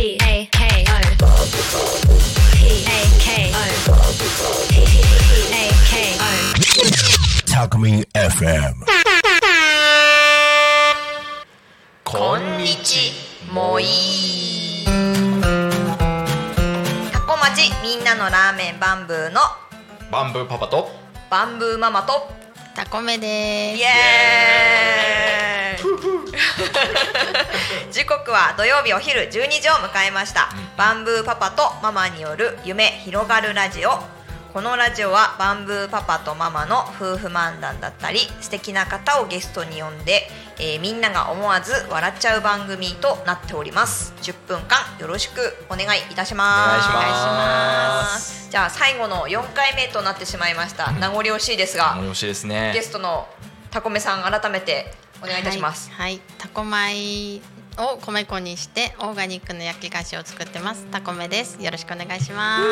P A K O P A K O P A K O タコミン FM こんにちもいタコ町みんなのラーメンバンブーのバンブーパパと。バンブーママと。タコメでイす。エーイ 時刻は土曜日お昼12時を迎えました、バンブーパパとママによる夢広がるラジオ。このラジオはバンブーパパとママの夫婦漫談だったり素敵な方をゲストに呼んで、えーみんなが思わず笑っちゃう番組となっております。10分間よろしくお願いいたします。お願いします。じゃあ最後の4回目となってしまいました。名残惜しいですが、よろしいですね。ゲストのタコメさん改めてお願いいたします。はい、はいタコ米を米粉にしてオーガニックの焼き菓子を作ってます。タコメです。よろしくお願いします。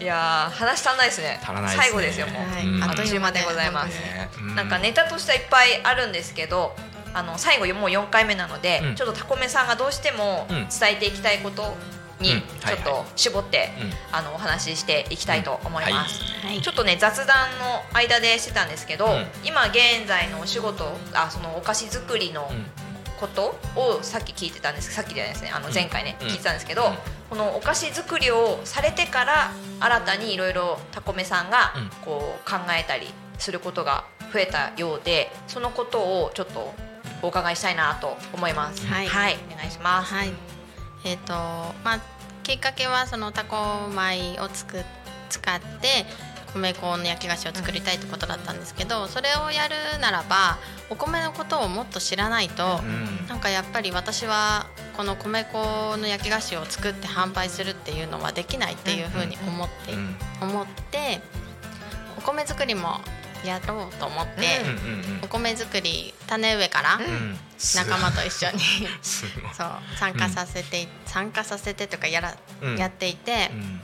い、やー話足んないですね。足らないですね最後ですよもう。はいうんあっという間でございます。なんかネタとしてはいっぱいあるんですけど。あの最後もう4回目なので、うんちょっとタコメさんがどうしてもうん伝えていきたいことにうんちょっと絞って、うん。あのお話ししていきたいと思います。はい。ちょっとね雑談の間でしてたんですけど、うん。今現在のお仕事あそのお菓子作りのうん。ことをさっき聞いてたんです。さっきじゃないですね。あの前回ね、うん。聞いてたんですけど、うん。このお菓子作りをされてから新たにいろいろタコメさんがうん。こう考えたりすることが増えたようでそのことをちょっとお伺いしたいなと思います。はい。お願いします。はい。えっ、とまあきっかけはそのタコ米をつく使って米粉の焼き菓子を作りたいってことだったんですけど、それをやるならばお米のことをもっと知らないと。うん。なんかやっぱり私はこの米粉の焼き菓子を作って販売するっていうのはできないっていうふうに思って、うん。思ってお米作りもやろうと思って、お米作り種植えから仲間と一緒にそう参加させて、参加させてとかやら、うん。やっていてう、ん。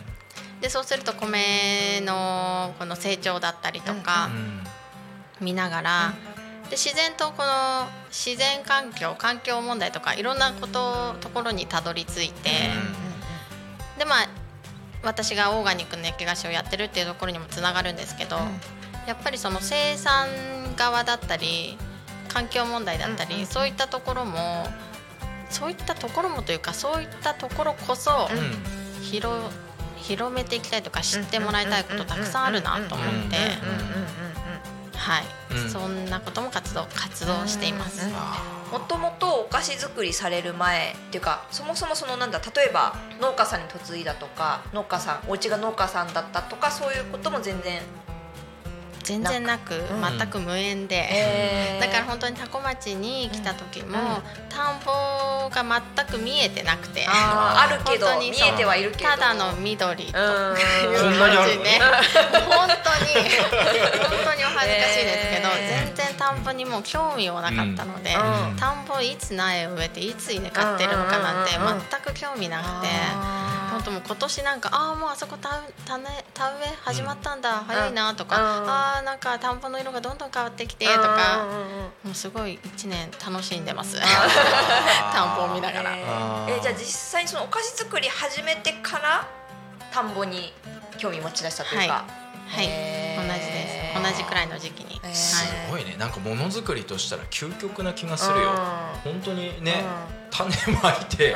でそうすると米のこの成長だったりとか見ながら、で自然とこの自然環境環境問題とかいろんなことところにたどり着いて、でまあ私がオーガニックの焼き菓子をやってるっていうところにもつながるんですけど、やっぱりその生産側だったり環境問題だったり、そういったところもそういったところもというかそういったところこそうん。広広めていきたいとか知ってもらいたいことたくさんあるなと思って。はい、うん。そんなことも活動活動しています。もともとお菓子作りされる前っていうかそもそもそのなんだ例えば農家さんに嫁いだとか農家さんお家が農家さんだったとかそういうことも全然全然なくうん。全く無縁で、え だから本当にタコ町に来た時も、うん。田んぼが全く見えてなくて。あるけど本当に見えてはいるけど。ただの緑とうんいう感じで。本当に 本当にお恥ずかしいですけど、えー。全然田んぼにも興味もなかったので、うん。田んぼいつ苗を植えていつ稲買ってるのかなんて全く興味なくて。本当もう今年なんかああもうあそこ田田,、ね、田植え始まったんだ、早いなとか、うん。ああなんか田んぼの色がどんどん変わってきてとか、うん。うんうんうんもうすごい一年楽しんでます。田んぼを見ながら。えあー。じゃあ実際にそのお菓子作り始めてから田んぼに興味持ち出したというか、はい、へー同じくらいの時期に。へー。はい。すごいね。なんかものづくりとしたら究極な気がするよ。本当にね種まいて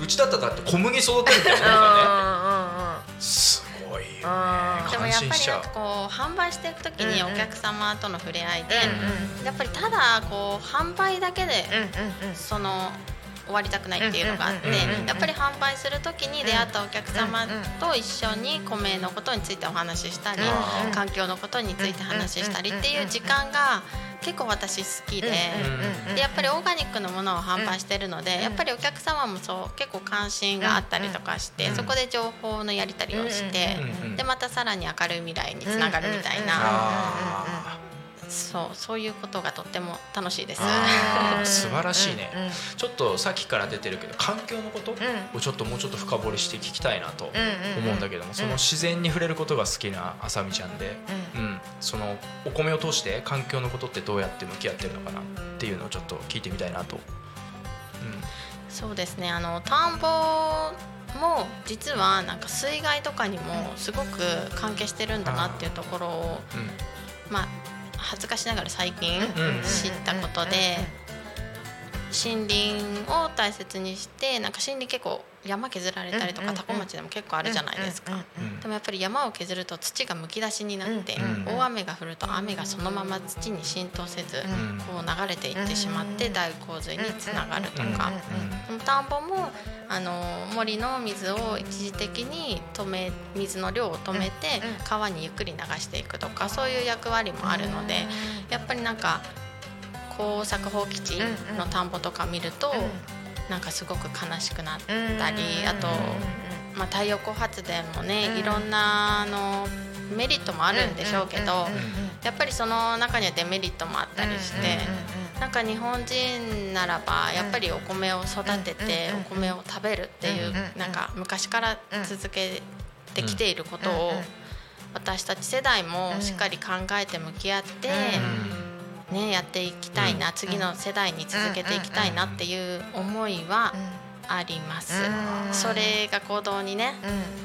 うちだったらだって小麦育てるみたいなもんだからねすごいよね。でもやっぱりなんかこう販売していくときにうんうん。お客様との触れ合いで、うやっぱりただこう販売だけでうんうんうん。その終わりたくないっていうのがあってやっぱり販売する時に出会ったお客様と一緒に米のことについてお話ししたり環境のことについて話したりっていう時間が結構私好きで。うんでやっぱりオーガニックのものを販売してるので、やっぱりお客様もそう結構関心があったりとかして、うんそこで情報のやり取りをして、でまたさらに明るい未来につながるみたいな、あそうそういうことがとっても楽しいです。素晴らしいね、うんうん。ちょっとさっきから出てるけど環境のことん。をちょっともうちょっと深掘りして聞きたいなとうんうん思うんだけども、その自然に触れることが好きなあさみちゃんで、うん。そのお米を通して環境のことってどうやって向き合ってるのかなっていうのをちょっと聞いてみたいなと。そうですね。あの田んぼも実はなんか水害とかにもすごく関係してるんだなっていうところを、うん。うん。まあ恥ずかしながら最近ん知ったことで森林を大切にしてなんか森林結構山削られたりとか多古町でも結構あるじゃないですか。うんでもやっぱり山を削ると土がむき出しになって、うん大雨が降ると雨がそのまま土に浸透せず、んこう流れていってしまって大洪水につながるとうんか、田んぼもあの森の水を一時的に止め水の量を止めて川にゆっくり流していくとかそういう役割もあるのでやっぱりなんか耕作放棄地の田んぼとか見るとなんかすごく悲しくなったりあとまあ、太陽光発電もね、うん。いろんなあのメリットもあるんでしょうけど、やっぱりその中にはデメリットもあったりして、なんか日本人ならばやっぱりお米を育ててお米を食べるっていうなんか昔から続けてきていることを私たち世代もしっかり考えて向き合って、ね、やっていきたいな、次の世代に続けていきたいなっていう思いはあります。それが行動にね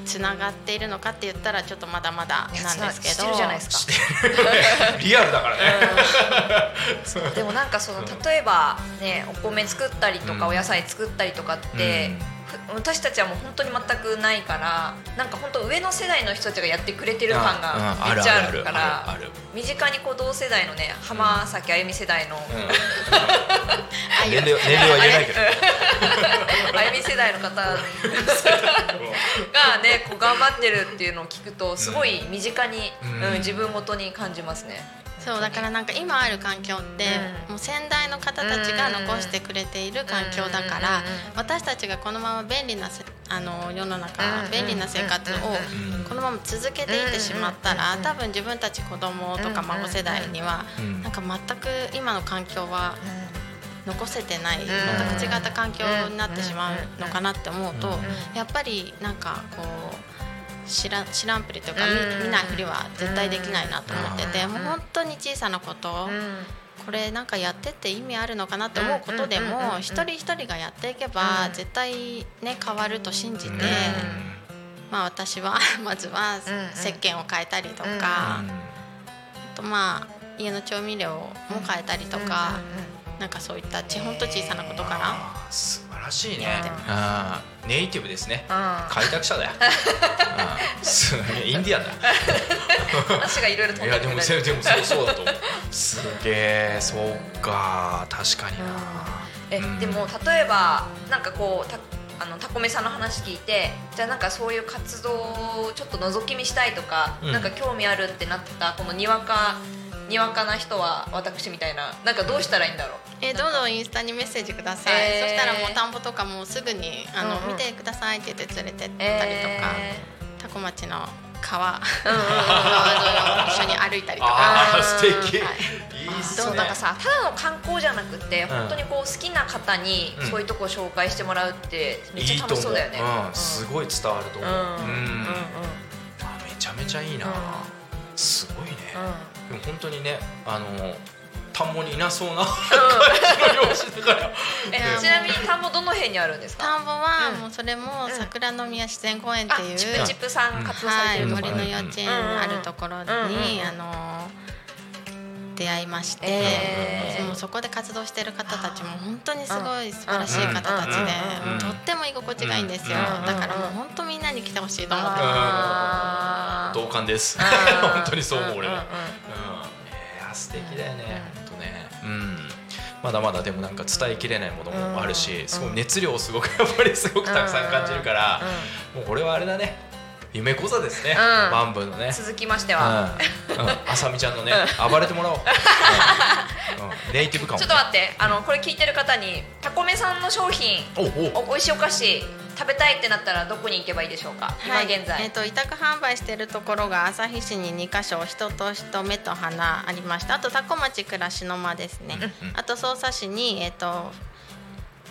つながっているのかって言ったらちょっとまだまだなんですけど。してるじゃないですか。リアルだからね。でもなんかその例えばねお米作ったりとかうん。お野菜作ったりとかって、ふ私たちはもう本当に全くないからなんか本当上の世代の人たちがやってくれてる感がめっちゃあるから身近にこう同世代のね浜崎あゆみ世代の、年齢は言えないけど。あゆみ世代の方がね こう頑張ってるっていうのを聞くとすごい身近に、うん。うん自分ごとに感じますね。そうだからなんか今ある環境って、うん。もう先代の方たちが残してくれている環境だから、うん私たちがこのまま便利なせあの世の中、うん便利な生活をうんこのまま続けていってしまったら、うん多分自分たち子供とか孫世代には、うんなんか全く今の環境は残せてない、ん。全く違った環境になってしまうのかなって思うと、うん。やっぱりなんかこう知ら知らんぷりというか、うん。見見ないふりは絶対できないなと思ってて、うん。もう本当に小さなこと、これなんかやってって意味あるのかなって思うことでも一人一人がやっていけばうん。絶対ね変わると信じて、うん。まあ私は まずはうん石鹸を変えたりとか、うん。あとまあ家の調味料も変えたりとか、なんかそういったちほんと小さなことから。素晴らしいね。あーネイティブですね。うん。開拓者だよ。うんインディアンだ。話がいろいろ飛んででもそうそうだと思う。すげえそうか確かにな。えうん。でも例えばなんかこうたあのタコメさんの話聞いてじゃあなんかそういう活動をちょっと覗き見したいとか、うん。なんか興味あるってなったこのにわかにわかな人は私みたいななんかどうしたらいいんだろう？えーどんどんインスタにメッセージください、えー。そしたらもう田んぼとかもうすぐにあの、うんうん。見てくださいって言って連れてったりとか、えタコ町の川うんうんうん川沿いを一緒に歩いたりとか。あ素敵。い。いはいっすね。どうなんかさただの観光じゃなくて、ん本当にこう好きな方にうんそういうとこ紹介してもらうってめっちゃいいと思う楽しそうだよね。う。んすごい伝わると思う。うん。うん。うん。あめちゃめちゃいいなすごいね。でも本当にねあの田んぼにいなそうな感じの様子だから。えちなみに田んぼどの辺にあるんですか？田んぼはうん。もうそれもうん。桜の宮自然公園っていう、あチップチップさん活動さはい、れてるところ。森の幼稚園あるところに、うんうん。あの出会いまして、えーもうそこで活動してる方たちも本当にすごい素晴らしい方たちで、とっても居心地がいいんですよ、うんだからもう本当みんなに来てほしいと思って。あー。同感です。本当にそう思う俺もうんいや素敵だよね本当ね。うん。まだまだでもなんか伝えきれないものもあるしうんすごい熱量をすごくやっぱりすごくたくさん感じるからもうこれはあれだね夢講座ですね。うん。バンブーのね。続きましては、うん。うん。あさみちゃんのね暴れてもらおう。うん。うん。ネイティブ感ちょっと待って。あのこれ聞いてる方にタコメさんの商品おおお美味しいお菓子食べたいってなったらどこに行けばいいでしょうか、今現在、えっ、と委託販売しているところが旭市に2箇所人と人目と花ありましたあと多古町暮らしの間ですね、あと匝瑳市にえっ、と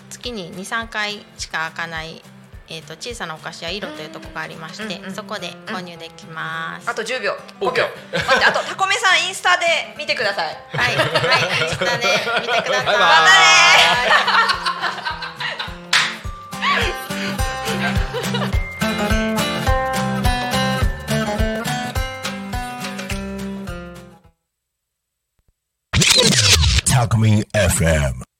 月に23回しか開かないえー、と小さなお菓子屋色というところがありまして、うんうん。そこで購入できます。あと10秒。OK 5秒待ってあとタコメさんインスタで見てください。はい、はい、インスタで見てください。バイバイ。はい Talk Me FM.